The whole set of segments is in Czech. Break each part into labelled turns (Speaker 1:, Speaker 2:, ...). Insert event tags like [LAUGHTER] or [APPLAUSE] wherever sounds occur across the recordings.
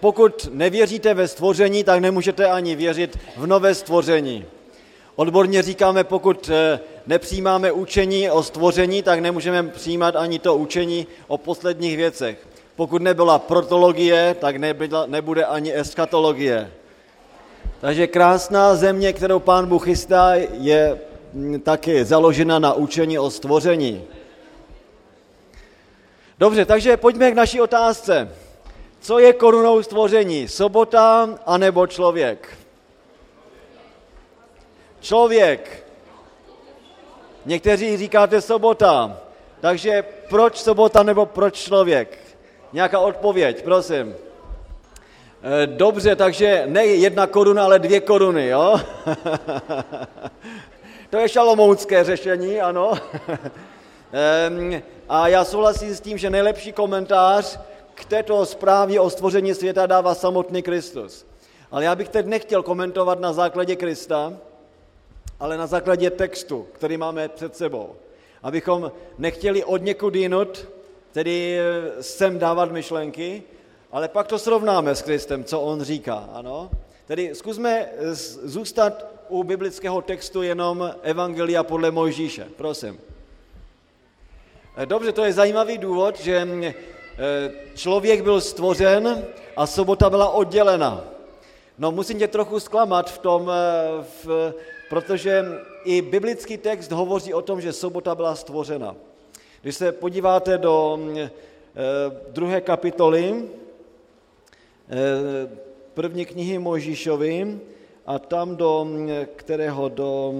Speaker 1: Pokud nevěříte ve stvoření, tak nemůžete ani věřit v nové stvoření. Odborně říkáme, pokud eh, nepřijímáme učení o stvoření, tak nemůžeme přijímat ani to učení o posledních věcech. Pokud nebyla protologie, tak nebude ani eschatologie. Takže krásná země, kterou pán Bůh chystá, je mm, taky založena na učení o stvoření. Dobře, takže pojďme k naší otázce. Co je korunou stvoření? Sobota anebo člověk? Člověk. Někteří říkáte sobota. Takže proč sobota nebo proč člověk? Nějaká odpověď, prosím. Eh, dobře, takže ne jedna koruna, ale dvě koruny, jo? [LAUGHS] to je šalomounské řešení, ano. [LAUGHS] A já souhlasím s tím, že nejlepší komentář k této zprávě o stvoření světa dává samotný Kristus. Ale já bych teď nechtěl komentovat na základě Krista, ale na základě textu, který máme před sebou. Abychom nechtěli od někud jinut, tedy eh, sem dávat myšlenky, ale pak to srovnáme s Kristem, co on říká, ano? Tedy zkusme zůstat u biblického textu jenom Evangelia podle Mojžíše, prosím. Eh, dobře, to je zajímavý důvod, že mm, eh, člověk byl stvořen a sobota byla oddělena. No musím tě trochu zklamat v tom, eh, v, protože i biblický text hovoří o tom, že sobota byla stvořena. Když se podíváte do mm, druhé kapitoly, první knihy Mojžíšovi a tam do mm, kterého do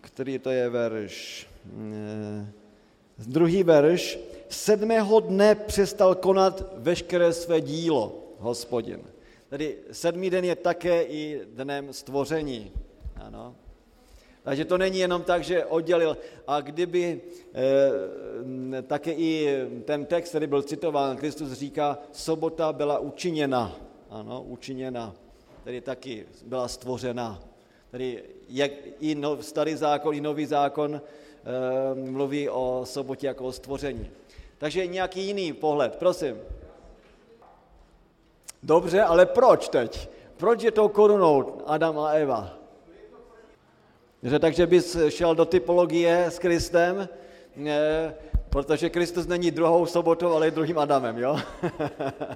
Speaker 1: který to je verš, eh, druhý verš, sedmého dne přestal konat veškeré své dílo, hospodin. Tedy sedmý den je také i dnem stvoření. Ano. Takže to není jenom tak, že oddělil. A kdyby e, také i ten text, který byl citován, Kristus říká, sobota byla učiněna. Ano, učiněna. Tedy taky byla stvořena. Tedy jak i no, starý zákon, i nový zákon mluví o sobotě jako o stvoření. Takže nějaký jiný pohled, prosím. Dobře, ale proč teď? Proč je to korunou Adam a Eva? Že, takže bys šel do typologie s Kristem, e, protože Kristus není druhou sobotou, ale druhým Adamem, jo?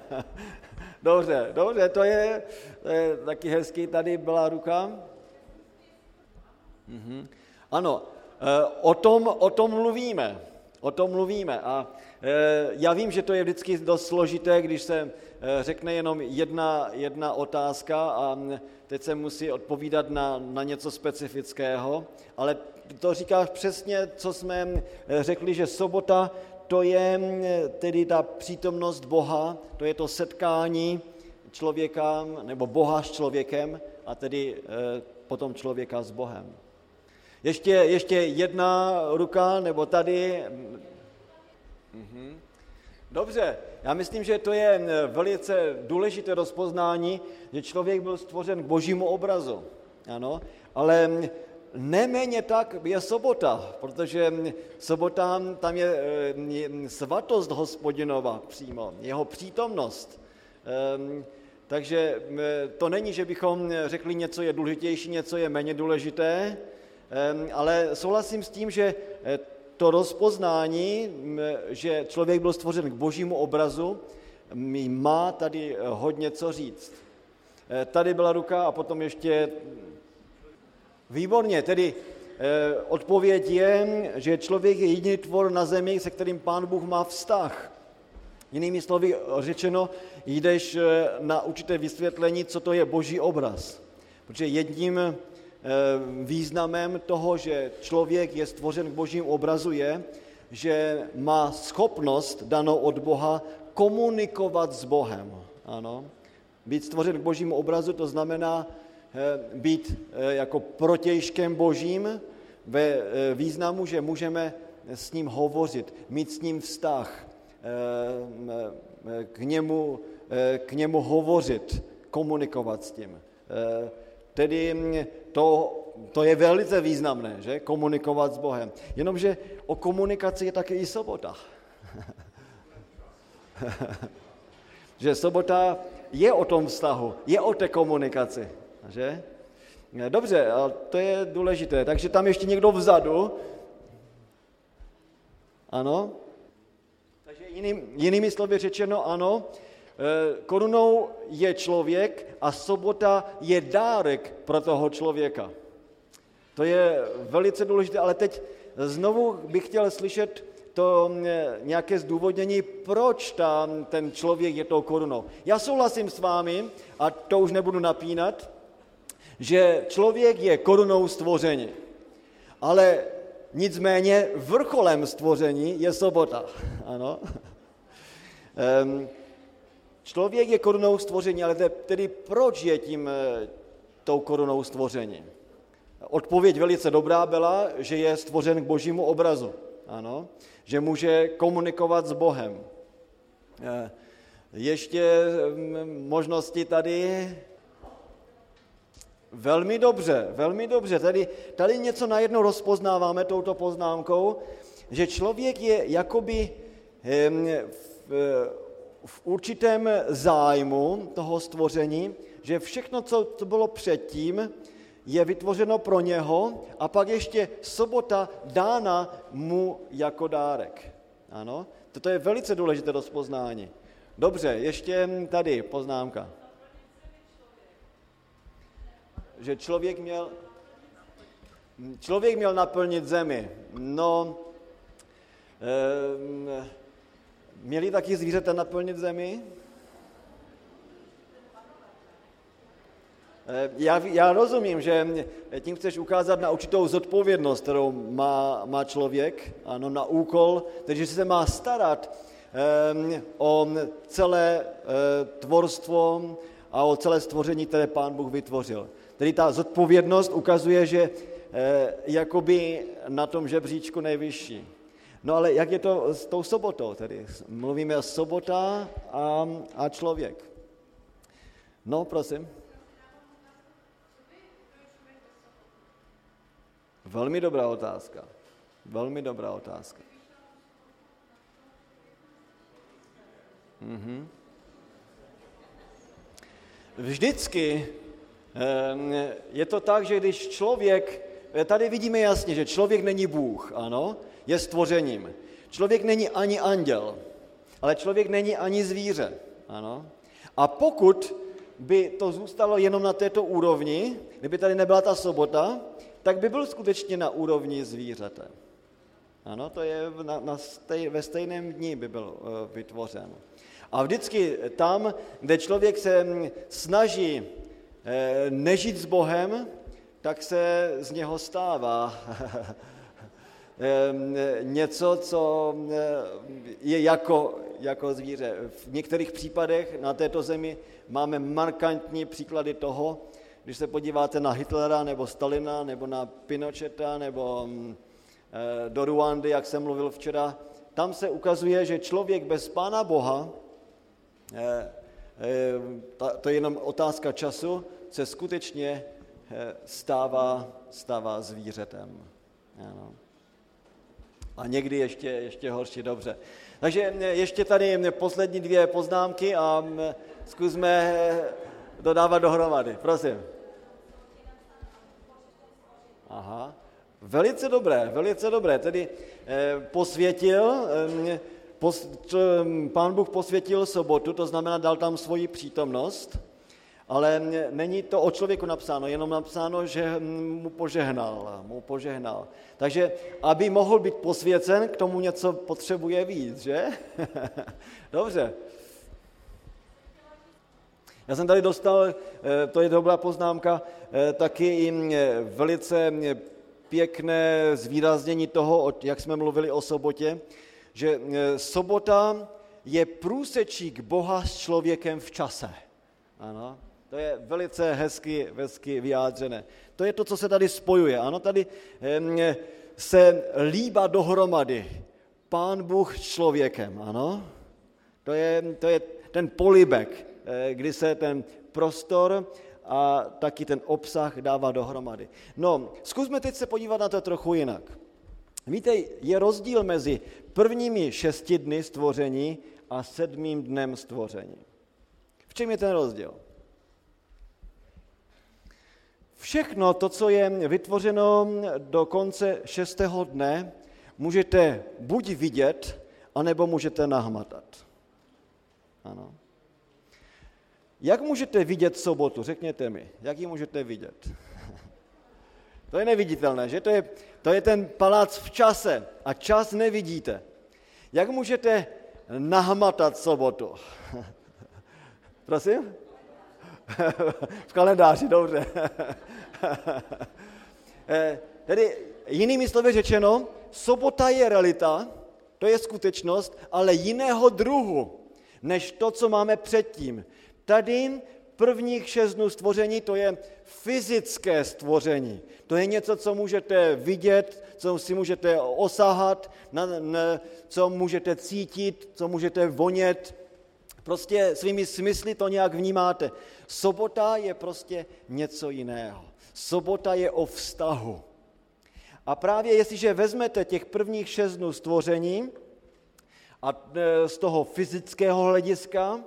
Speaker 1: [LAUGHS] dobře, dobře, to je, to je taky hezký, tady byla ruka. Mm-hmm. Ano, eh, o tom, o tom mluvíme. O tom mluvíme. A eh, já vím, že to je vždycky dost složité, když se eh, řekne jenom jedna, jedna otázka a mm, teď se musí odpovídat na, na něco specifického, ale to říkáš přesně, co jsme řekli, že sobota to je mm, tedy ta přítomnost Boha, to je to setkání člověka nebo Boha s člověkem a tedy potom člověka s Bohem. Ještě, ještě jedna ruka, nebo tady. Mhm. Dobře, já myslím, že to je velice důležité rozpoznání, že člověk byl stvořen k božímu obrazu. Ano, ale neméně tak je sobota, protože sobota tam je svatost hospodinova přímo, jeho přítomnost. Ehm, takže to není, že bychom řekli, něco je důležitější, něco je méně důležité, ale souhlasím s tím, že eh, to rozpoznání, že člověk byl stvořen k božímu obrazu, má tady eh, hodně co říct. Eh, tady byla ruka a potom ještě... Výborně, tedy odpověď je, že člověk je jediný tvor na zemi, se kterým pán Bůh má vztah. Jinými slovy řečeno, jdeš na určité vysvětlení, co to je boží obraz. Protože jedním významem toho, že člověk je stvořen k božím obrazu je, že má schopnost danou od Boha komunikovat s Bohem. Ano. Být stvořen k božímu obrazu, to znamená eh, být eh, jako protějškem božím ve významu, že můžeme s ním hovořit, mít s ním vztah, k němu, k němu hovořit, komunikovat s tím. Tedy mm, to, to je velice významné, že? Komunikovat s Bohem. Jenomže o komunikaci je také i sobota. [LAUGHS] že sobota je o tom vztahu, je o té komunikaci, že? Dobře, a to je důležité. Takže tam ještě někdo vzadu. Ano? Takže jiným, jinými slovy řečeno, ano, korunou je člověk a sobota je dárek pro toho člověka. To je velice důležité, ale teď znovu bych chtěl slyšet to e, nějaké zdůvodnění, proč tam ten člověk je tou korunou. Já souhlasím s vámi, a to už nebudu napínat, že člověk je korunou stvoření. Ale nicméně vrcholem stvoření je sobota. [LAUGHS] Ano. Člověk je korunou stvoření, ale tedy proč je tím eh, tou korunou stvoření? Odpověď velice dobrá byla, že je stvořen k božímu obrazu. Ano, že může komunikovat s Bohem. Eh, ještě mm, možnosti tady Velmi dobře, velmi dobře. Tady, tady něco najednou rozpoznáváme touto poznámkou, že člověk je jakoby v, určitém zájmu toho stvoření, že všechno, co to bylo předtím, je vytvořeno pro něho a pak ještě sobota dána mu jako dárek. Ano, toto je velice důležité rozpoznání. Dobře, ještě tady poznámka že člověk měl, člověk měl naplnit zemi. No, e, měli taky zvířata naplnit zemi? Eh, já, já rozumím, že tím chceš ukázat na určitou zodpovědnost, kterou má, má člověk, ano, na úkol, takže se má starat um, o celé uh, tvorstvo a o celé stvoření, které pán Bůh vytvořil. Tedy ta zodpovědnost ukazuje, že eh, jakoby na tom žebříčku nejvyšší. No ale jak je to s tou sobotou? Tedy mluvíme o sobota a, a člověk. No, prosím. Velmi dobrá otázka. Velmi dobrá otázka. Mhm. Vždycky Ehm, je to tak, že když člověk, eh, tady vidíme jasně, že člověk není Bůh, ano, je stvořením. Člověk není ani anděl, ale člověk není ani zvíře, ano. A pokud by to zůstalo jenom na této úrovni, kdyby tady nebyla ta sobota, tak by byl skutečně na úrovni zvířete. Ano, to je na, na stej, ve stejném dní by byl uh, vytvořen. A vždycky tam, kde člověk se hm, snaží Eh, nežít s Bohem, tak se z něho stává [LAUGHS] něco, co eh, je jako, jako zvíře. V některých případech na této zemi máme markantní příklady toho, když se podíváte na Hitlera nebo Stalina nebo na Pinocheta nebo mm, do Ruandy, jak jsem mluvil včera, tam se ukazuje, že člověk bez Pána Boha Eh, to je jenom otázka času, se skutečně eh, stává, stává zvířetem. Ano. A někdy ještě, ještě horší, dobře. Takže eh, ještě tady poslední dvě poznámky a zkusme dodávat dohromady. Prosím. Aha. Velice dobré, velice dobré. Tedy eh, posvětil eh, pán Bůh posvětil sobotu, to znamená, dal tam svoji přítomnost, ale není to o člověku napsáno, jenom napsáno, že mu požehnal, mu požehnal. Takže, aby mohl být posvěcen, k tomu něco potřebuje víc, že? [LAUGHS] Dobře. Já jsem tady dostal, eh, to je dobrá poznámka, eh, taky i eh, velice pěkné zvýraznění toho, jak jsme mluvili o sobotě, že e, sobota je průsečík Boha s člověkem v čase. Ano, to je velice hezky, hezky vyjádřené. To je to, co se tady spojuje. Ano, tady se líbá dohromady pán Bůh člověkem. Ano, to je, to je ten polibek, e, kdy se ten prostor a taky ten obsah dává dohromady. No, zkusme teď se podívat na to trochu jinak. Víte, je rozdíl mezi prvními šesti dny stvoření a sedmým dnem stvoření. V čem je ten rozdíl? Všechno to, co je vytvořeno do konce šestého dne, můžete buď vidět, anebo můžete nahmatat. Ano. Jak můžete vidět sobotu? Řekněte mi, jak ji můžete vidět? [LAUGHS] To je neviditelné, že? To je, to je ten palác v čase a čas nevidíte. Jak můžete nahmatat sobotu? [LAUGHS] Prosím? [LAUGHS] v kalendáři, dobře. [LAUGHS] Eh, tedy jinými slovy řečeno, sobota je realita, to je skutečnost, ale jiného druhu, než to, co máme předtím. Tady prvních šest dnů stvoření to je fyzické stvoření. To je něco, co můžete vidět, co si můžete osahat, co můžete cítit, co můžete vonět. Prostě svými smysly to nějak vnímáte. Sobota je prostě něco jiného. Sobota je o vztahu. A právě jestliže vezmete těch prvních šest dnů stvoření a e, z toho fyzického hlediska,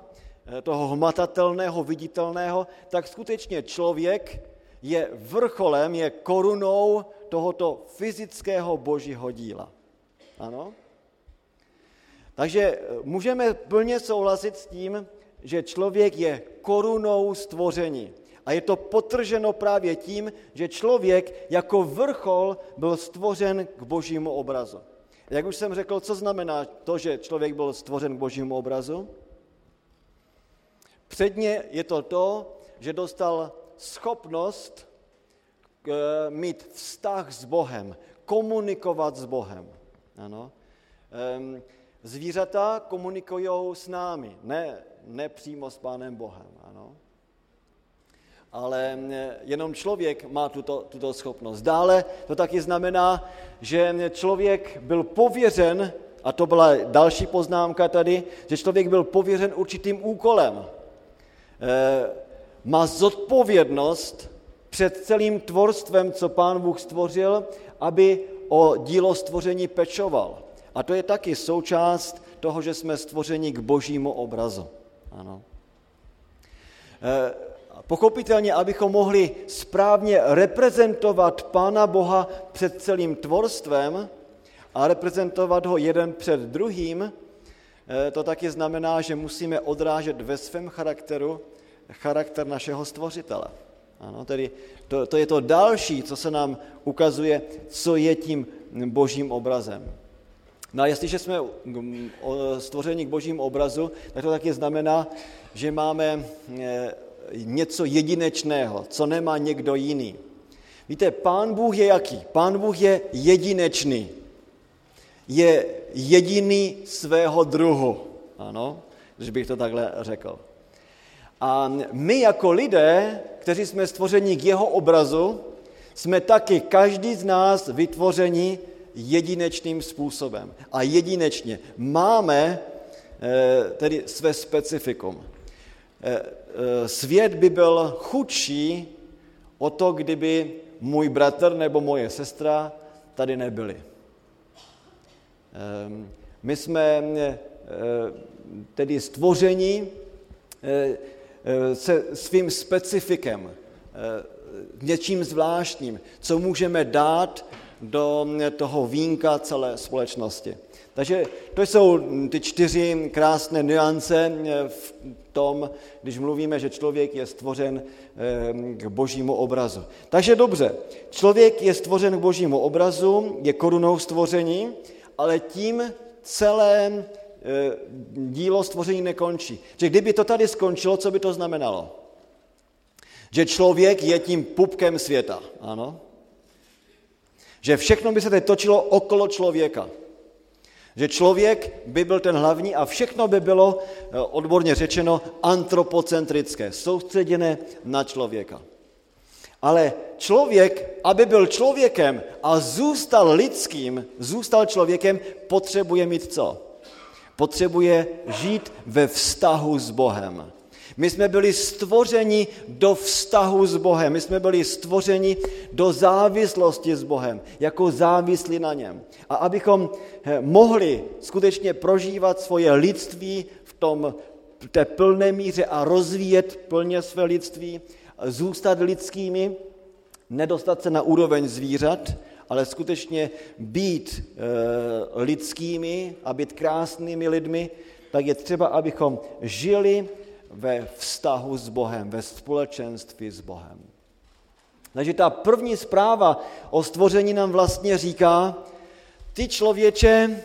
Speaker 1: e, toho hmatatelného, viditelného, tak skutečně člověk je vrcholem, je korunou tohoto fyzického božího díla. Ano? Takže e, můžeme plně souhlasit s tím, že člověk je korunou stvoření. A je to potrženo právě tím, že člověk jako vrchol byl stvořen k božímu obrazu. Jak už jsem řekl, co znamená to, že člověk byl stvořen k božímu obrazu? Předně je to to, že dostal schopnost eh, mít vztah s Bohem, komunikovat s Bohem. Ano. Ehm, zvířata komunikují s námi, ne, ne přímo s Pánem Bohem. Ano ale eh, jenom člověk má tuto, tuto schopnost. Dále to taky znamená, že člověk byl pověřen, a to byla další poznámka tady, že člověk byl pověřen určitým úkolem. Eh, má zodpovědnost před celým tvorstvem, co pán Bůh stvořil, aby o dílo stvoření pečoval. A to je taky součást toho, že jsme stvořeni k božímu obrazu. Ano. Eh, Pochopitelně, abychom mohli správně reprezentovat Pána Boha před celým tvorstvem a reprezentovat ho jeden před druhým, eh, to taky znamená, že musíme odrážet ve svém charakteru charakter našeho stvořitele. Ano, tedy to, to je to další, co se nám ukazuje, co je tím božím obrazem. No a jestliže jsme stvoření k božím obrazu, tak to taky znamená, že máme eh, něco jedinečného, co nemá někdo jiný. Víte, pán Bůh je jaký? Pán Bůh je jedinečný. Je jediný svého druhu. Ano, když bych to takhle řekl. A my jako lidé, kteří jsme stvořeni k jeho obrazu, jsme taky každý z nás vytvořeni jedinečným způsobem. A jedinečně máme eh, tedy své specifikum. Eh, Eh, svět by byl chudší o to, kdyby můj bratr nebo moje sestra tady nebyli. Ehm, my jsme tedy stvoření se svým specifikem, něčím zvláštním, co můžeme dát do toho vínka celé společnosti. Takže to jsou ty čtyři krásné nuance v tom, když mluvíme, že člověk je stvořen eh, k božímu obrazu. Takže dobře, člověk je stvořen k božímu obrazu, je korunou stvoření, ale tím celé eh, dílo stvoření nekončí. Že kdyby to tady skončilo, co by to znamenalo? Že člověk je tím pupkem světa, ano? Že všechno by se teď točilo okolo člověka. Že člověk by byl ten hlavní a všechno by bylo, eh, odborně řečeno, antropocentrické, soustředěné na člověka. Ale člověk, aby byl člověkem a zůstal lidským, zůstal člověkem, potřebuje mít co? Potřebuje žít ve vztahu s Bohem. My jsme byli stvořeni do vztahu s Bohem, my jsme byli stvořeni do závislosti s Bohem, jako závislí na něm. A abychom eh, mohli skutečně prožívat svoje lidství v tom v té plné míře a rozvíjet plně své lidství, zůstat lidskými, nedostat se na úroveň zvířat, ale skutečně být e, lidskými a být krásnými lidmi, tak je třeba, abychom žili ve vztahu s Bohem, ve společenství s Bohem. Takže ta první zpráva o stvoření nám vlastně říká, ty člověče,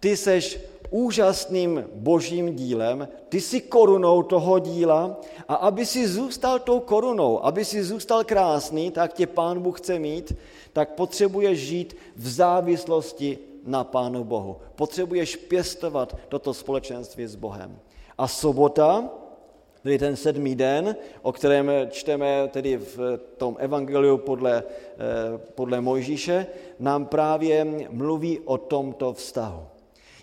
Speaker 1: ty seš úžasným božím dílem, ty jsi korunou toho díla a aby si zůstal tou korunou, aby si zůstal krásný, tak tě Pán Bůh chce mít, tak potřebuješ žít v závislosti na Pánu Bohu. Potřebuješ pěstovat toto společenství s Bohem. A sobota, tedy ten sedmý den, o kterém čteme tedy v tom evangeliu podle, eh, podle Mojžíše, nám právě mluví o tomto vztahu.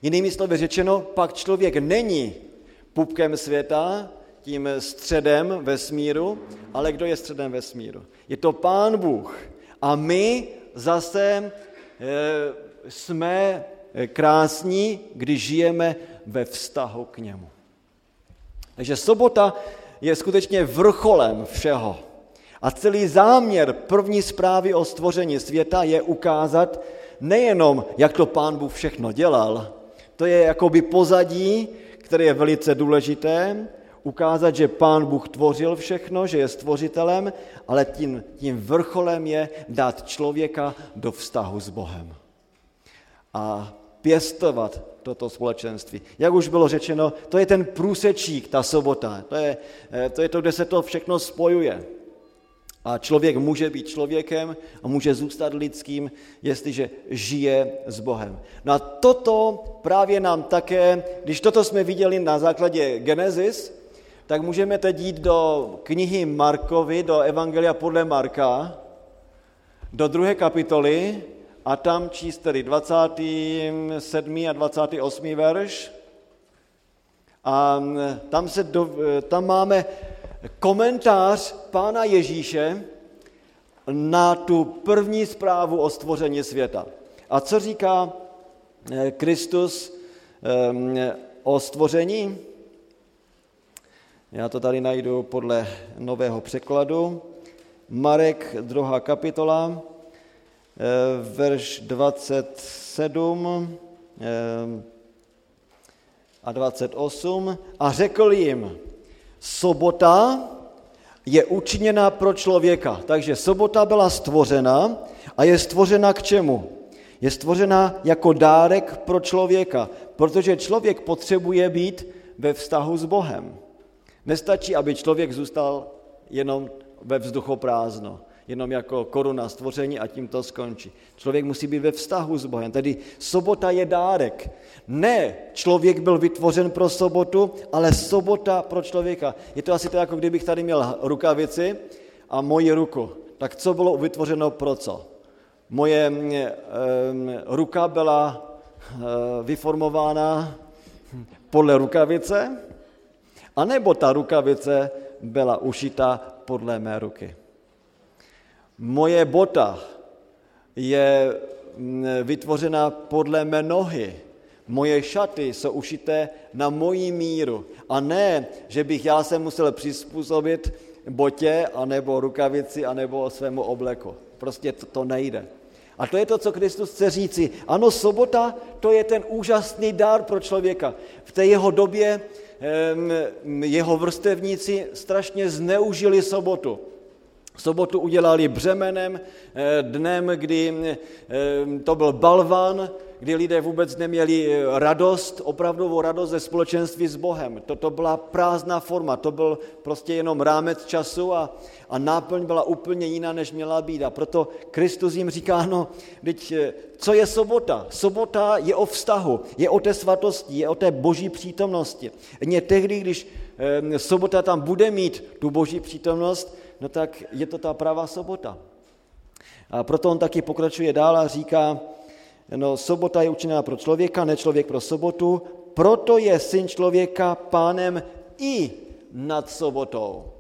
Speaker 1: Jinými slovy řečeno, pak člověk není pupkem světa, tím středem vesmíru, ale kdo je středem vesmíru? Je to Pán Bůh. A my zase e, jsme krásní, když žijeme ve vztahu k němu. Takže sobota je skutečně vrcholem všeho. A celý záměr první zprávy o stvoření světa je ukázat nejenom, jak to pán Bůh všechno dělal, to je jakoby pozadí, které je velice důležité, ukázat, že pán Bůh tvořil všechno, že je stvořitelem, ale tím, tím vrcholem je dát člověka do vztahu s Bohem. A pěstovat toto společenství. Jak už bylo řečeno, to je ten průsečík, ta sobota. To je, eh, to je to, kde se to všechno spojuje. A člověk může být člověkem a může zůstat lidským, jestliže žije s Bohem. No a toto právě nám také, když toto jsme viděli na základě Genesis, tak můžeme teď jít do knihy Markovi, do Evangelia podle Marka, do druhé kapitoly a tam číst tedy 27. a 28. verš. A tam, se do, tam máme komentář Pána Ježíše na tu první zprávu o stvoření světa. A co říká eh, Kristus o stvoření? Já to tady najdu podle nového překladu. Marek, druhá kapitola, verš 27 a 28. A řekl jim, sobota je učiněna pro člověka. Takže sobota byla stvořena a je stvořena k čemu? Je stvořena jako dárek pro člověka, protože člověk potřebuje být ve vztahu s Bohem. Nestačí, aby člověk zůstal jenom ve vzduchoprázdno jenom jako koruna stvoření a tím to skončí. Člověk musí být ve vztahu s Bohem, tedy sobota je dárek. Ne, člověk byl vytvořen pro sobotu, ale sobota pro člověka. Je to asi tak, jako kdybych tady měl rukavici a moji ruku. Tak co bylo vytvořeno pro co? Moje e, ruka byla e, vyformována podle rukavice, anebo ta rukavice byla ušita podle mé ruky. Moje bota je mm, vytvořena podle mé nohy. Moje šaty jsou ušité na moji míru. A ne, že bych já se musel přizpůsobit botě, anebo rukavici, anebo svému obleku. Prostě to, to nejde. A to je to, co Kristus chce říci. Ano, sobota, to je ten úžasný dár pro člověka. V té jeho době jeho vrstevníci strašně zneužili sobotu. Sobotu udělali břemenem, eh, dnem, kdy eh, to byl balvan, kdy lidé vůbec neměli eh, radost, opravdovou radost ze společenství s Bohem. Toto byla prázdná forma, to byl prostě jenom rámec času a, a náplň byla úplně jiná, než měla být. A proto Kristus jim říká, no, teď, co je sobota? Sobota je o vztahu, je o té svatosti, je o té boží přítomnosti. Ně tehdy, když sobota tam bude mít tu boží přítomnost, no tak je to ta pravá sobota. A proto on taky pokračuje dál a říká, no sobota je učiněna pro člověka, ne člověk pro sobotu, proto je syn člověka pánem i nad sobotou.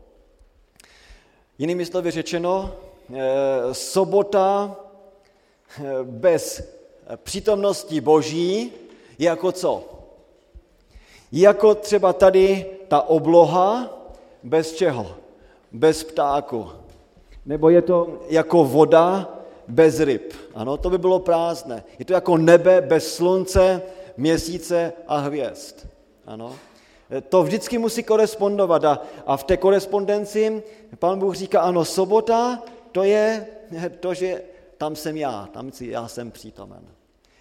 Speaker 1: Jinými slovy řečeno, eh, sobota eh, bez přítomnosti Boží je jako co? Jako třeba tady ta obloha bez čeho? Bez ptáku. Nebo je to jako voda bez ryb. Ano, to by bylo prázdné. Je to jako nebe bez slunce, měsíce a hvězd. Ano. To vždycky musí korespondovat a, a v té korespondenci pán Bůh říká, ano, sobota, to je to, že tam jsem já, tam si, já jsem přítomen.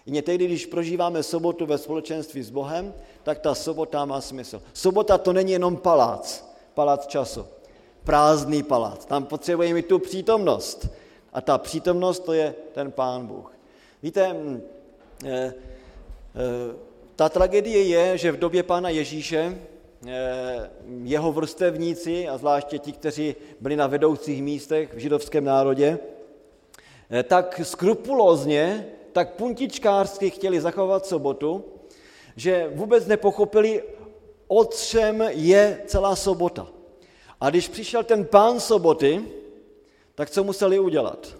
Speaker 1: I někdy, když prožíváme sobotu ve společenství s Bohem, tak ta sobota má smysl. Sobota to není jenom palác, palác času, prázdný palác. Tam potřebujeme tu přítomnost. A ta přítomnost to je ten Pán Bůh. Víte, mm, eh, eh, ta tragédie je, že v době Pána Ježíše eh, jeho vrstevníci, a zvláště ti, kteří byli na vedoucích místech v židovském národě, tak skrupulózně, tak puntičkářsky chtěli zachovat sobotu, že vůbec nepochopili, o čem je celá sobota. A když přišel ten pán soboty, tak co museli udělat?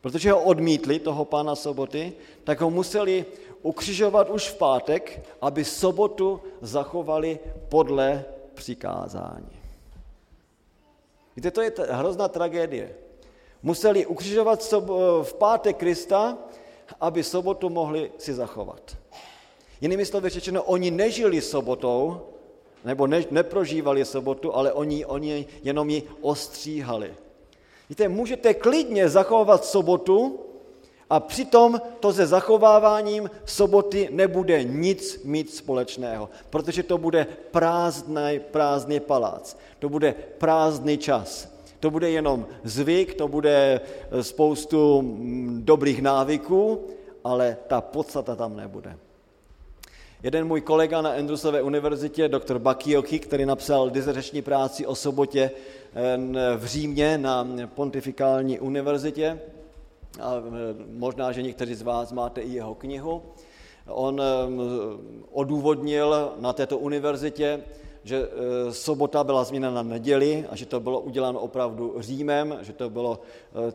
Speaker 1: Protože ho odmítli, toho pána soboty, tak ho museli ukřižovat už v pátek, aby sobotu zachovali podle přikázání. Víte, to je hrozná tragédie. Museli ukřižovat v pátek Krista, aby sobotu mohli si zachovat. Jinými slovy řečeno, oni nežili sobotou, nebo ne, neprožívali sobotu, ale oni, oni jenom ji ostříhali. Víte, můžete klidně zachovat sobotu a přitom to se zachováváním soboty nebude nic mít společného, protože to bude prázdný, prázdný palác, to bude prázdný čas. To bude jenom zvyk, to bude spoustu mm, dobrých návyků, ale ta podstata tam nebude. Jeden můj kolega na Andrewsové univerzitě, doktor Bakioki, který napsal dizertační práci o sobotě v Římě na Pontifikální univerzitě, a možná, že někteří z vás máte i jeho knihu, on odůvodnil na této univerzitě, že sobota byla změna na neděli a že to bylo uděláno opravdu Římem, že to bylo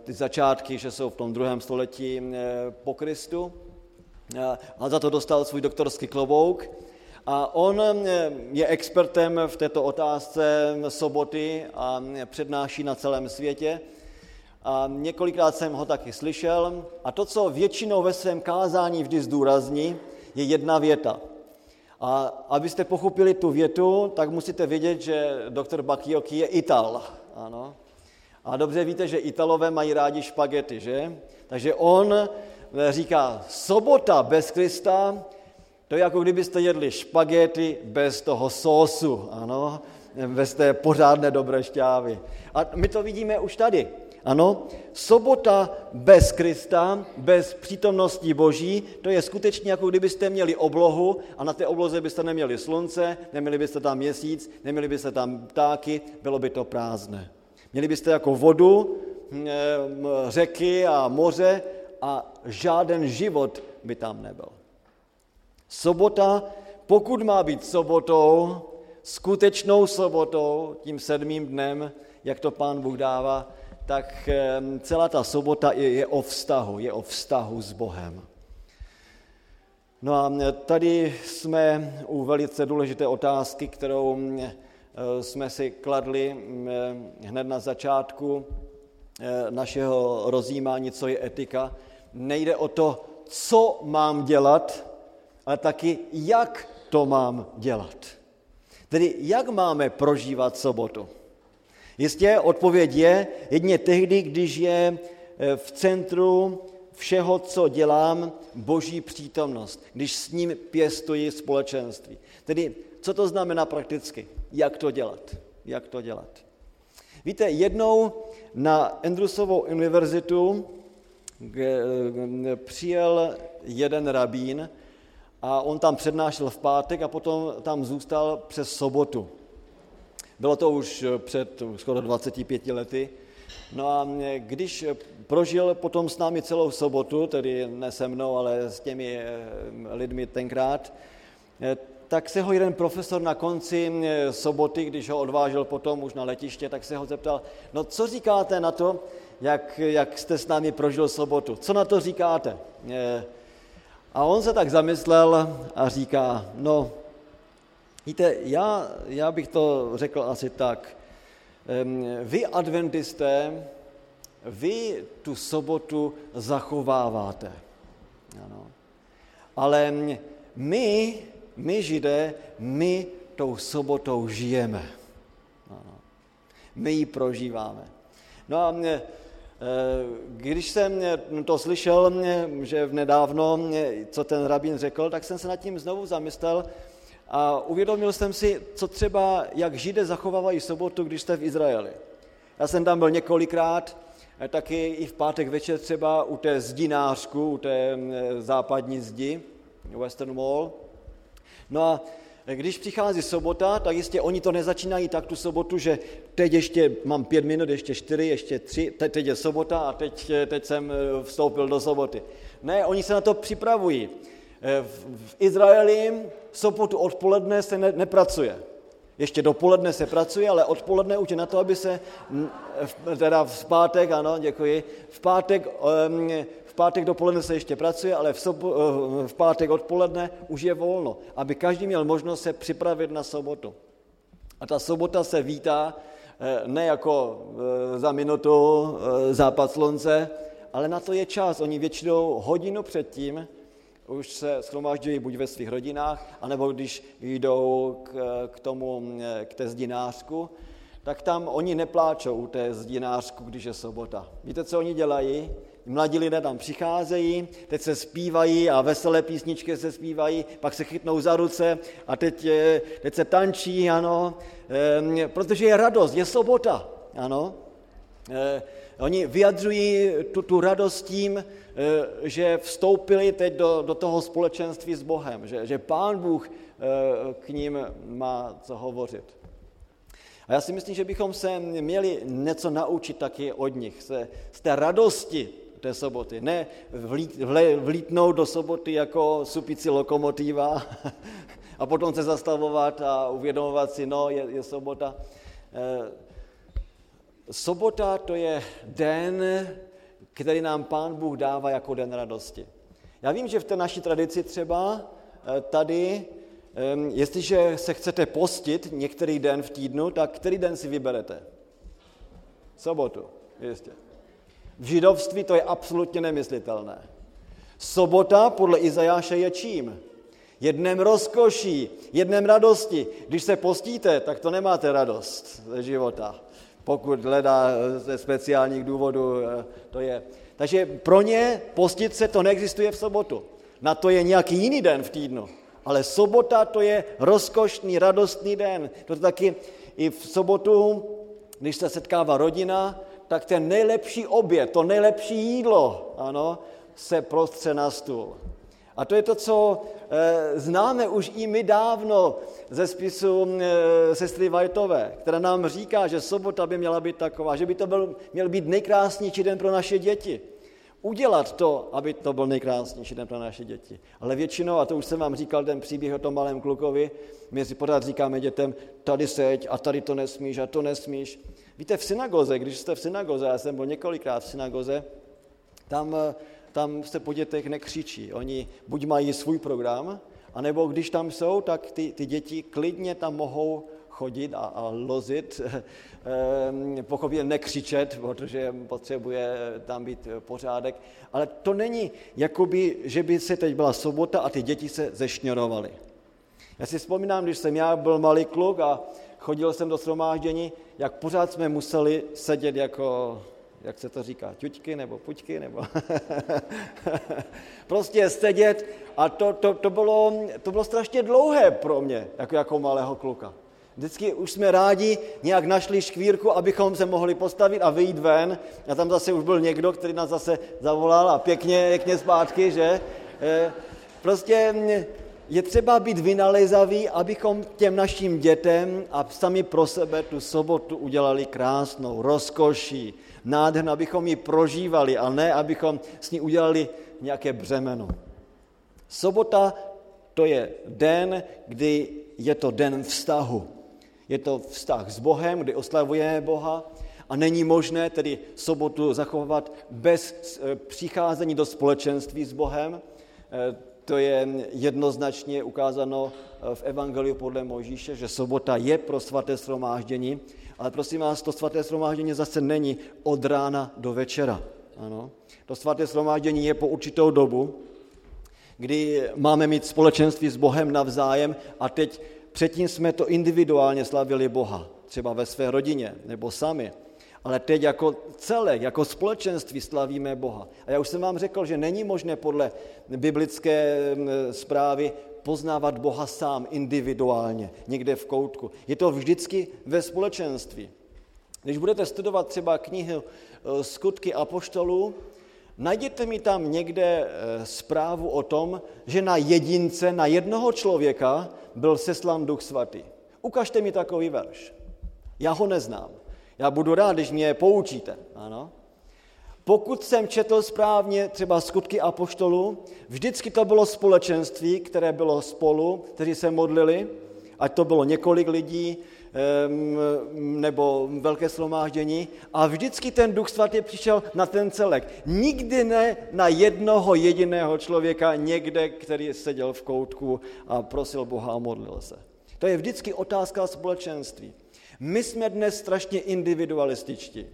Speaker 1: ty začátky, že jsou v tom druhém století po Kristu a za to dostal svůj doktorský klobouk. A on je expertem v této otázce soboty a přednáší na celém světě. A několikrát jsem ho taky slyšel. A to, co většinou ve svém kázání vždy zdůrazní, je jedna věta. A abyste pochopili tu větu, tak musíte vědět, že doktor Bakioki je Ital. Ano. A dobře víte, že Italové mají rádi špagety, že? Takže on říká, sobota bez Krista, to je jako kdybyste jedli špagety bez toho sósu, ano, bez té pořádné dobré šťávy. A my to vidíme už tady. Ano, sobota bez Krista, bez přítomnosti Boží, to je skutečně jako kdybyste měli oblohu a na té obloze byste neměli slunce, neměli byste tam měsíc, neměli byste tam ptáky, bylo by to prázdné. Měli byste jako vodu, hm, řeky a moře a žádný život by tam nebyl. Sobota, pokud má být sobotou, skutečnou sobotou, tím sedmým dnem, jak to pán Bůh dává, tak celá ta sobota je, je o vztahu, je o vztahu s Bohem. No a tady jsme u velice důležité otázky, kterou jsme si kladli hned na začátku našeho rozjímání, co je etika. Nejde o to, co mám dělat, ale taky jak to mám dělat. Tedy jak máme prožívat sobotu. Jistě odpověď je jedině tehdy, když je e, v centru všeho, co dělám, boží přítomnost, když s ním pěstuji společenství. Tedy co to znamená prakticky? Jak to dělat? Jak to dělat? Víte, jednou na Andrewsovou univerzitu přijel jeden rabín a on tam přednášel v pátek a potom tam zůstal přes sobotu. Bylo to už před skoro 25 lety. No a když prožil potom s námi celou sobotu, tedy ne se mnou, ale s těmi eh, lidmi tenkrát, eh, tak se ho jeden profesor na konci soboty, když ho odvážel potom už na letiště, tak se ho zeptal, no co říkáte na to, jak, jak jste s námi prožil sobotu? Co na to říkáte? A on se tak zamyslel a říká, no, víte, já, já bych to řekl asi tak, vy adventisté, vy tu sobotu zachováváte. Ano. Ale my, my židé, my tou sobotou žijeme. Ano. My ji prožíváme. No a mě, když jsem to slyšel, že v nedávno, co ten rabín řekl, tak jsem se nad tím znovu zamyslel a uvědomil jsem si, co třeba, jak židé zachovávají sobotu, když jste v Izraeli. Já jsem tam byl několikrát, taky i v pátek večer třeba u té zdinářku, u té západní zdi, Western Wall. No a když přichází sobota, tak jistě oni to nezačínají tak tu sobotu, že teď ještě mám pět minut, ještě čtyři, ještě tři, teď, teď je sobota a teď, teď jsem eh, vstoupil do soboty. Ne, oni se na to připravují. Eh, v, Izraeli v sobotu odpoledne se ne, nepracuje. Ještě dopoledne se pracuje, ale odpoledne už je na to, aby se, teda v pátek, ano, děkuji, v pátek, v pátek dopoledne se ještě pracuje, ale v, sobo, eh, v pátek odpoledne už je volno, aby každý měl možnost se připravit na sobotu. A ta sobota se vítá eh, ne jako eh, za minutu západ slunce, ale na to je čas. Oni většinou hodinu předtím už se schromažďují buď ve svých rodinách, anebo když jdou k, k tomu, k té zdinářku, tak tam oni nepláčou u té zdinářku, když je sobota. Víte, co oni dělají? Mladí lidé tam přicházejí, teď se zpívají a veselé písničky se zpívají, pak se chytnou za ruce a teď, teď se tančí, ano, protože je radost, je sobota, ano. Oni vyjadřují tu, tu radost tím, eh, že vstoupili teď do, do toho společenství s Bohem, že, že Pán Bůh eh, k ním má co hovořit. A já si myslím, že bychom se měli něco naučit taky od nich, se, z té radosti té soboty. Ne vlít, vle, vlítnout do soboty jako supici lokomotiva [LAUGHS] a potom se zastavovat a uvědomovat si, no, je, je sobota. Eh, Sobota to je den, který nám Pán Bůh dává jako den radosti. Já vím, že v té naší tradici třeba eh, tady, jestliže se chcete postit některý den v týdnu, tak který den si vyberete? Sobotu, jistě. V židovství to je absolutně nemyslitelné. Sobota podle Izajáše je čím? Jednem rozkoší, jednem radosti. Když se postíte, tak to nemáte radost ze života pokud hledá ze speciálních důvodů, eh, to je. Takže pro ně postit se to neexistuje v sobotu. Na to je nějaký jiný den v týdnu. Ale sobota to je rozkošný, radostný den. To taky i v sobotu, když se setkává rodina, tak ten nejlepší oběd, to nejlepší jídlo, ano, se prostře na stůl. A to je to, co e, známe už i my dávno ze spisu e, sestry Vajtové, která nám říká, že sobota by měla být taková, že by to byl, měl být nejkrásnější den pro naše děti. Udělat to, aby to byl nejkrásnější den pro naše děti. Ale většinou, a to už jsem vám říkal ten příběh o tom malém klukovi, my si pořád říkáme dětem, tady seď a tady to nesmíš a to nesmíš. Víte, v synagoze, když jste v synagoze, já jsem byl několikrát v synagoze, tam tam se po dětech nekřičí. Oni buď mají svůj program, anebo když tam jsou, tak ty, ty děti klidně tam mohou chodit a, a lozit, [LAUGHS] ehm, pochopitelně nekřičet, protože potřebuje tam být pořádek. Ale to není, jakoby, že by se teď byla sobota a ty děti se zešňorovaly. Já si vzpomínám, když jsem já byl malý kluk a chodil jsem do shromáždění, jak pořád jsme museli sedět jako jak se to říká, ťuťky nebo puťky, nebo [LAUGHS] prostě sedět a to, to, to, bylo, to bylo strašně dlouhé pro mě, jako, jako malého kluka. Vždycky už jsme rádi nějak našli škvírku, abychom se mohli postavit a vyjít ven. A tam zase už byl někdo, který nás zase zavolal a pěkně, pěkně zpátky, že? E, prostě je třeba být vynalezavý, abychom těm našim dětem a sami pro sebe tu sobotu udělali krásnou, rozkoší, nádhernou, abychom ji prožívali a ne, abychom s ní udělali nějaké břemeno. Sobota to je den, kdy je to den vztahu. Je to vztah s Bohem, kdy oslavujeme Boha a není možné tedy sobotu zachovat bez eh, přicházení do společenství s Bohem. To je jednoznačně ukázáno eh, v Evangeliu podle Mojžíše, že sobota je pro svaté shromáždění, ale prosím vás, to svaté shromáždění zase není od rána do večera. Ano. To svaté shromáždění je po určitou dobu, kdy máme mít společenství s Bohem navzájem a teď předtím jsme to individuálně slavili Boha, třeba ve své rodině nebo sami. Ale teď jako celek, jako společenství slavíme Boha. A já už jsem vám řekl, že není možné podle biblické zprávy poznávat Boha sám individuálně, někde v koutku. Je to vždycky ve společenství. Když budete studovat třeba knihy e, Skutky apoštolů, najděte mi tam někde e, zprávu o tom, že na jedince, na jednoho člověka byl seslán Duch Svatý. Ukažte mi takový verš. Já ho neznám. Já budu rád, když mě poučíte. Ano. Pokud jsem četl správně třeba skutky apoštolů, vždycky to bylo společenství, které bylo spolu, kteří se modlili, ať to bylo několik lidí nebo velké slomáždění a vždycky ten duch svatý přišel na ten celek. Nikdy ne na jednoho jediného člověka někde, který seděl v koutku a prosil Boha a modlil se. To je vždycky otázka společenství. My jsme dnes strašně individualističtí.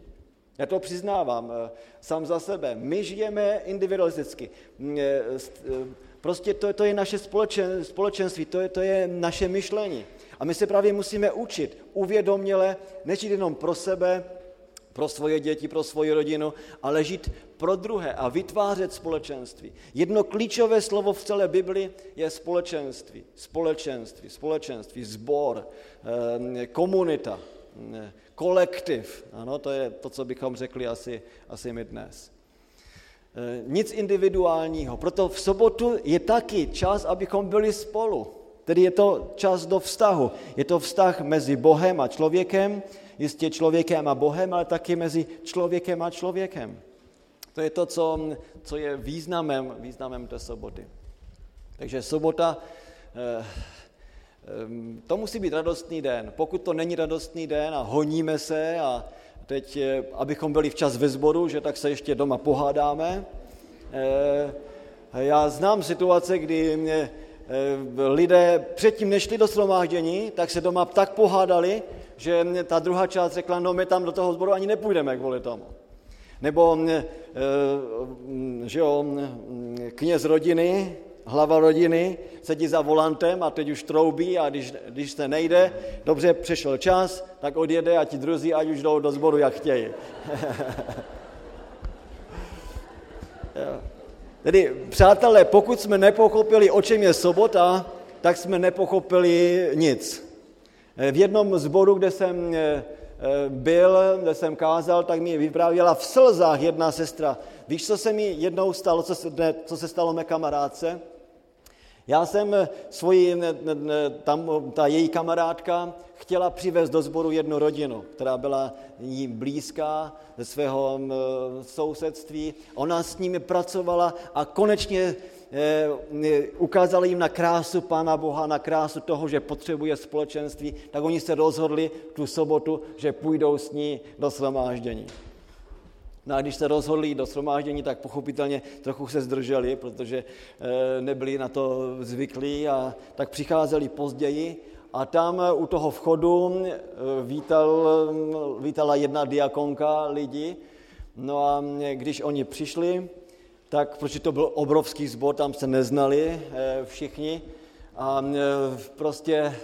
Speaker 1: Já to přiznávám eh, sám za sebe. My žijeme individualisticky. Mm, eh, eh, prostě to, to je naše společen, společenství, to je, to je naše myšlení. A my se právě musíme učit uvědoměle, nežít jenom pro sebe, pro svoje děti, pro svoji rodinu, ale žít pro druhé a vytvářet společenství. Jedno klíčové slovo v celé Bibli je společenství. Společenství, společenství, sbor, komunita kolektiv. Ano, to je to, co bychom řekli asi, asi my dnes. E, nic individuálního. Proto v sobotu je taky čas, abychom byli spolu. Tedy je to čas do vztahu. Je to vztah mezi Bohem a člověkem, jistě člověkem a Bohem, ale taky mezi člověkem a člověkem. To je to, co, co je významem, významem té soboty. Takže sobota eh, Ehm, to musí být radostný den. Pokud to není radostný den a honíme se a teď, abychom byli včas ve sboru, že tak se ještě doma pohádáme. Já znám situace, kdy mě lidé předtím nešli do shromáždění, tak se doma tak pohádali, že ta druhá část řekla, no my tam do toho sboru ani nepůjdeme kvůli tomu. Nebo že jo, kněz rodiny hlava rodiny, sedí za volantem a teď už troubí a když, když se nejde, dobře, přešel čas, tak odjede a ti druzí ať už jdou do sboru, jak chtějí. [LAUGHS] Tedy, přátelé, pokud jsme nepochopili, o čem je sobota, tak jsme nepochopili nic. V jednom zboru, kde jsem eh, eh, byl, kde jsem kázal, tak mi vyprávěla v slzách jedna sestra. Víš, co se mi jednou stalo, co se, ne, co se stalo mé kamarádce? Já jsem eh, svoji, tam ta její kamarádka chtěla přivést do sboru jednu rodinu, která byla jí blízká ze svého sousedství. Ona s nimi pracovala a konečně eh, ukázala jim na krásu Pána Boha, na krásu toho, že potřebuje společenství, tak oni se rozhodli tu sobotu, že půjdou s ní do shromáždění. No a když se rozhodli do shromáždění, tak pochopitelně trochu se zdrželi, protože eh, nebyli na to zvyklí a tak přicházeli později a tam eh, u toho vchodu eh, vítal, vítala jedna diakonka lidi. No a když oni přišli, tak protože to byl obrovský sbor, tam se neznali všichni, a prostě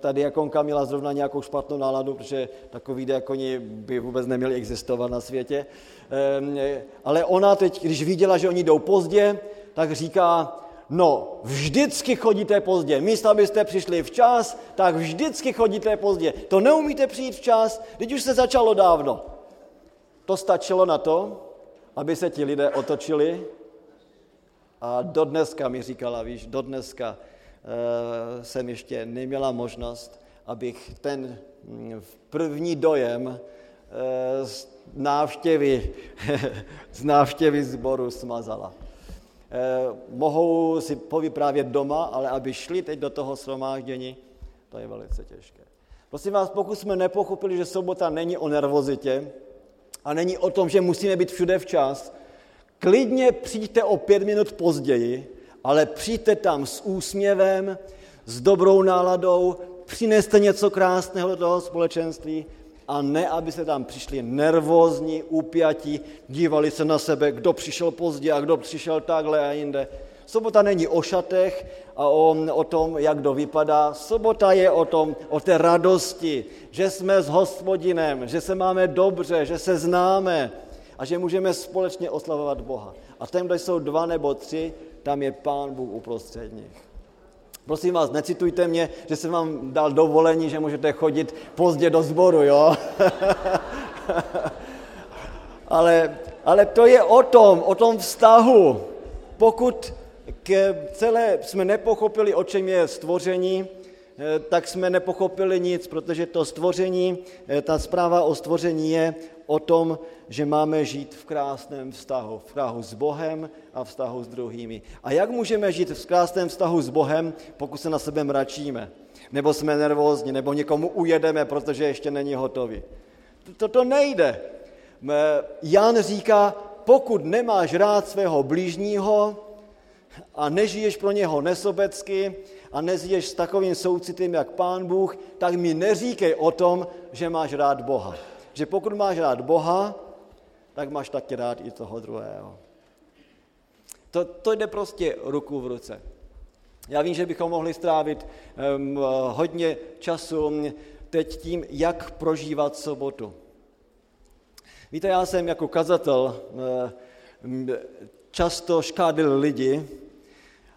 Speaker 1: ta diakonka měla zrovna nějakou špatnou náladu, protože takový diakoni by vůbec neměli existovat na světě. Ale ona teď, když viděla, že oni jdou pozdě, tak říká, no, vždycky chodíte pozdě. Místo, abyste přišli včas, tak vždycky chodíte pozdě. To neumíte přijít včas, teď už se začalo dávno. To stačilo na to, aby se ti lidé otočili a do dneska mi říkala, víš, do dneska Eh, jsem ještě neměla možnost, abych ten mm, první dojem eh, z návštěvy, [LAUGHS] z návštěvy sboru smazala. mohou si povyprávět doma, ale aby šli teď do toho shromáždění, to je velice těžké. Prosím vás, pokud jsme nepochopili, že sobota není o nervozitě a není o tom, že musíme být všude včas, klidně přijďte o pět minut později, ale přijďte tam s úsměvem, s dobrou náladou, přineste něco krásného do toho společenství a ne, aby se tam přišli nervózní, upjatí, dívali se na sebe, kdo přišel pozdě a kdo přišel takhle a jinde. Sobota není o šatech a o, o tom, jak kdo vypadá. Sobota je o tom, o té radosti, že jsme s hospodinem, že se máme dobře, že se známe a že můžeme společně oslavovat Boha. A tam, kde jsou dva nebo tři, tam je Pán Bůh uprostřed nich. Prosím vás, necitujte mě, že jsem vám dal dovolení, že můžete chodit pozdě do sboru, jo? [LAUGHS] ale, ale to je o tom, o tom vztahu. Pokud k celé jsme nepochopili, o čem je stvoření, eh, tak jsme nepochopili nic, protože to stvoření, eh, ta zpráva o stvoření je o tom, že máme žít v krásném vztahu, v vztahu s Bohem a vztahu s druhými. A jak můžeme žít v krásném vztahu s Bohem, pokud se na sebe mračíme? Nebo jsme nervózní, nebo někomu ujedeme, protože ještě není hotový. To, to nejde. Jan říká, pokud nemáš rád svého blížního a nežiješ pro něho nesobecky a nezješ s takovým soucitem, jak pán Bůh, tak mi neříkej o tom, že máš rád Boha. Že pokud máš rád Boha, tak máš taky rád i toho druhého. To, to jde prostě ruku v ruce. Já vím, že bychom mohli strávit um, hodně času teď tím, jak prožívat sobotu. Víte, já jsem jako kazatel um, často škádil lidi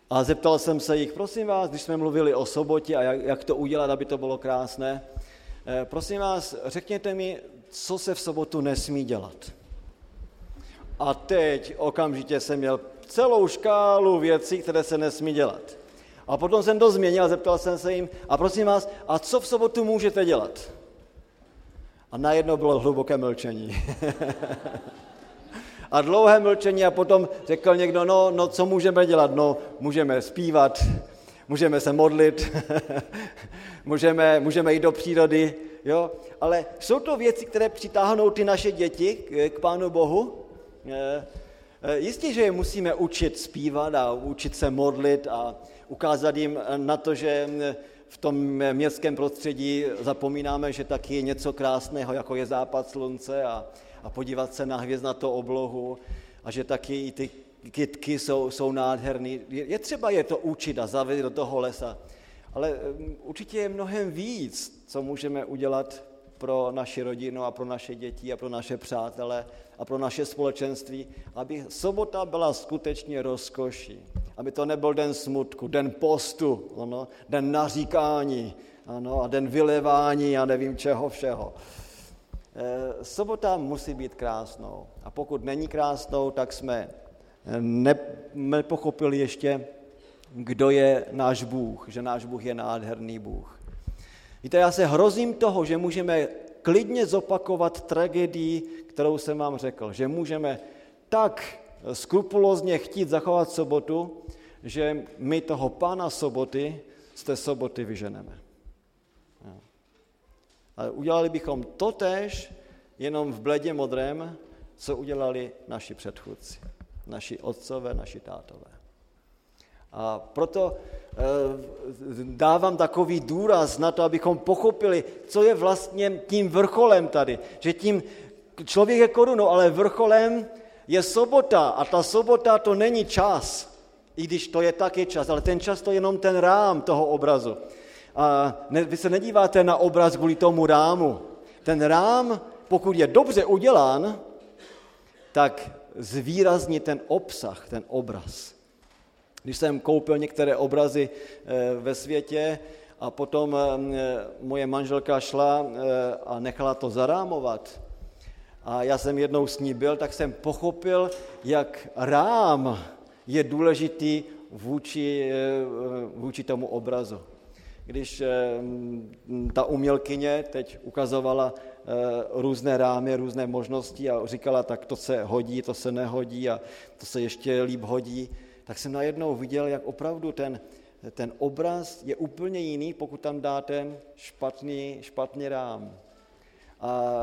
Speaker 1: a zeptal jsem se jich, prosím vás, když jsme mluvili o sobotě a jak, jak to udělat, aby to bylo krásné, eh, prosím vás, řekněte mi, co se v sobotu nesmí dělat. A teď okamžitě jsem měl celou škálu věcí, které se nesmí dělat. A potom jsem to změnil a zeptal jsem se jim, a prosím vás, a co v sobotu můžete dělat? A najednou bylo hluboké mlčení. [LAUGHS] a dlouhé mlčení a potom řekl někdo, no, no co můžeme dělat? No, můžeme zpívat, můžeme se modlit, [LAUGHS] můžeme, můžeme jít do přírody, jo? ale jsou to věci, které přitáhnou ty naše děti k, k Pánu Bohu? Eh, eh, jistě, že je musíme učit zpívat a učit se modlit a ukázat jim na to, že v tom městském prostředí zapomínáme, že taky je něco krásného, jako je západ slunce a, a podívat se na hvězdnatou oblohu a že taky i ty kytky jsou, jsou nádherný. Je, třeba je to učit a zavést do toho lesa. Ale mm, určitě je mnohem víc, co můžeme udělat pro naši rodinu a pro naše děti a pro naše přátele a pro naše společenství, aby sobota byla skutečně rozkoší. Aby to nebyl den smutku, den postu, ano, den naříkání ano, a den vylevání a nevím čeho všeho. E, sobota musí být krásnou. A pokud není krásnou, tak jsme ne, nepochopili ještě, kdo je náš Bůh, že náš Bůh je nádherný Bůh. Víte, já se hrozím toho, že můžeme klidně zopakovat tragédii, kterou jsem vám řekl, že můžeme tak skrupulózně chtít zachovat sobotu, že my toho pána soboty z té soboty vyženeme. Ale udělali bychom to tež, jenom v bledě modrém, co udělali naši předchůdci, naši otcové, naši tátové. A proto eh, dávám takový důraz na to, abychom pochopili, co je vlastně tím vrcholem tady. Že tím člověk je korunou, ale vrcholem je sobota a ta sobota to není čas, i když to je taky čas, ale ten čas to je jenom ten rám toho obrazu. A ne, vy se nedíváte na obraz kvůli tomu rámu. Ten rám, pokud je dobře udělán, tak zvýrazní ten obsah, ten obraz. Když jsem koupil některé obrazy eh, ve světě a potom eh, moje manželka šla eh, a nechala to zarámovat, a já jsem jednou s ní byl, tak jsem pochopil, jak rám je důležitý vůči, vůči tomu obrazu. Když ta umělkyně teď ukazovala různé rámy, různé možnosti a říkala, tak to se hodí, to se nehodí a to se ještě líp hodí, tak jsem najednou viděl, jak opravdu ten, ten obraz je úplně jiný, pokud tam dáte špatný, špatný rám. A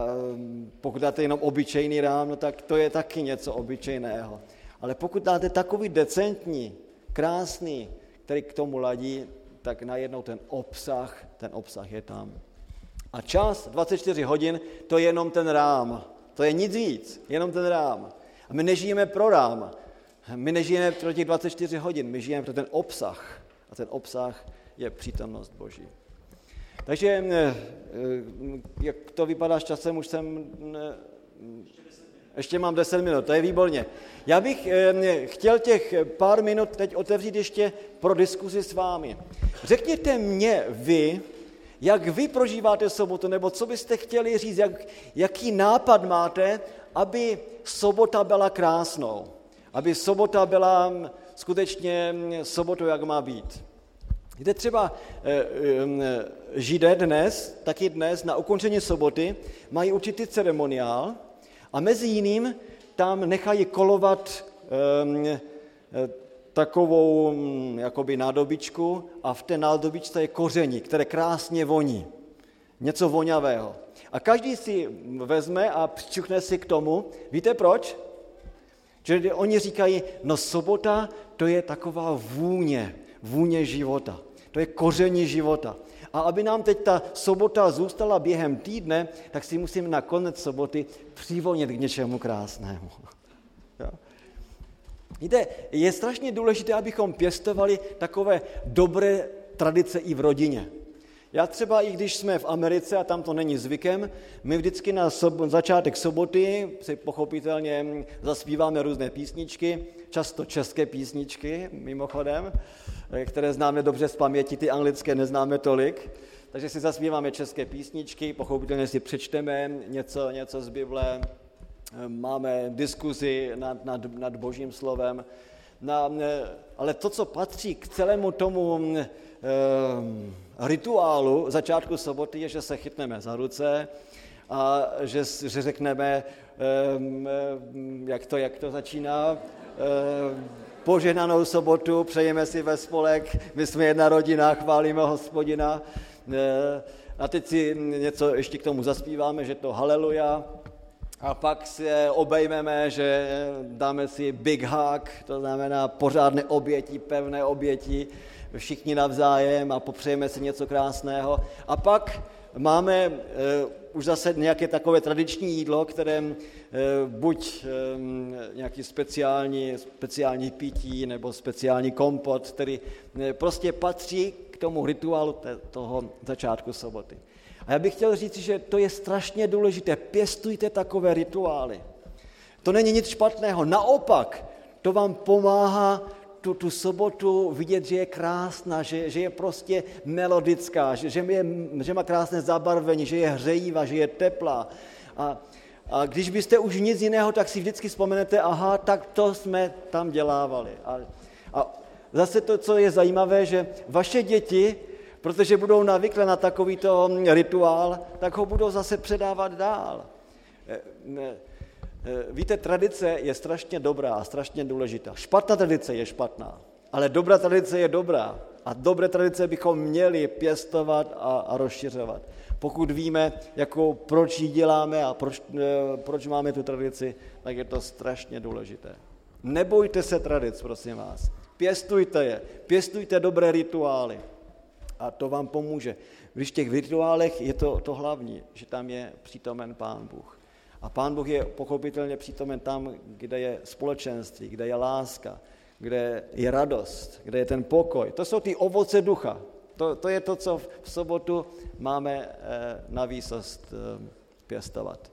Speaker 1: pokud dáte jenom obyčejný rám, no tak to je taky něco obyčejného. Ale pokud dáte takový decentní, krásný, který k tomu ladí, tak najednou ten obsah, ten obsah je tam. A čas 24 hodin, to je jenom ten rám. To je nic víc, jenom ten rám. A my nežijeme pro rám. My nežijeme pro těch 24 hodin, my žijeme pro ten obsah. A ten obsah je přítomnost Boží. Takže eh, eh, jak to vypadá s časem, už jsem... Ještě mám 10 minut, to je výborně. Já bych eh, chtěl těch pár minut teď otevřít ještě pro diskuzi s vámi. Řekněte mě vy, jak vy prožíváte sobotu, nebo co byste chtěli říct, jak, jaký nápad máte, aby sobota byla krásnou, aby sobota byla skutečně sobotou, jak má být. Víte, třeba eh, eh, Židé dnes, taky dnes na ukončení soboty, mají určitý ceremoniál a mezi jiným tam nechají kolovat eh, takovou mm, jakoby nádobičku a v té nádobičce je koření, které krásně voní. Něco vonavého. A každý si vezme a přičuchne si k tomu. Víte proč? Že oni říkají, no sobota to je taková vůně, vůně života. To je koření života. A aby nám teď ta sobota zůstala během týdne, tak si musíme na konec soboty přivonit k něčemu krásnému. Víte, je strašně důležité, abychom pěstovali takové dobré tradice i v rodině. Já třeba, i když jsme v Americe a tam to není zvykem, my vždycky na sob- začátek soboty si pochopitelně zaspíváme různé písničky, často české písničky, mimochodem, které známe dobře z paměti, ty anglické neznáme tolik. Takže si zaspíváme české písničky, pochopitelně si přečteme něco, něco z Bible, máme diskuzi nad, nad, nad božím slovem, na, ale to, co patří k celému tomu e, rituálu začátku soboty, je, že se chytneme za ruce a že, že řekneme, e, jak, to, jak to začíná, e, požehnanou sobotu, přejeme si ve spolek, my jsme jedna rodina, chválíme hospodina. E, a teď si něco ještě k tomu zaspíváme, že to haleluja, a pak se obejmeme, že dáme si big hug, to znamená pořádné oběti, pevné oběti, všichni navzájem a popřejeme si něco krásného. A pak máme uh, už zase nějaké takové tradiční jídlo, které uh, buď um, nějaký speciální, speciální pití nebo speciální kompot, který uh, prostě patří k tomu rituálu toho začátku soboty. A já bych chtěl říct, že to je strašně důležité. Pěstujte takové rituály. To není nic špatného. Naopak, to vám pomáhá tu, tu sobotu vidět, že je krásná, že, že je prostě melodická, že, že, je, že má krásné zabarvení, že je hřejivá, že je teplá. A, a když byste už nic jiného, tak si vždycky vzpomenete, aha, tak to jsme tam dělávali. A, a zase to, co je zajímavé, že vaše děti protože budou navyklé na takovýto rituál, tak ho budou zase předávat dál. Eh, eh, víte, tradice je strašně dobrá, strašně důležitá. Špatná tradice je špatná, ale dobrá tradice je dobrá. A dobré tradice bychom měli pěstovat a, a rozšiřovat. Pokud víme, jakou, proč ji děláme a proč, eh, proč máme tu tradici, tak je to strašně důležité. Nebojte se tradic, prosím vás. Pěstujte je, pěstujte dobré rituály a to vám pomůže. Když v těch rituálech je to, to hlavní, že tam je přítomen Pán Bůh. A Pán Bůh je pochopitelně přítomen tam, kde je společenství, kde je láska, kde je radost, kde je ten pokoj. To jsou ty ovoce ducha. To, to je to, co v sobotu máme eh, na výsost eh, pěstovat.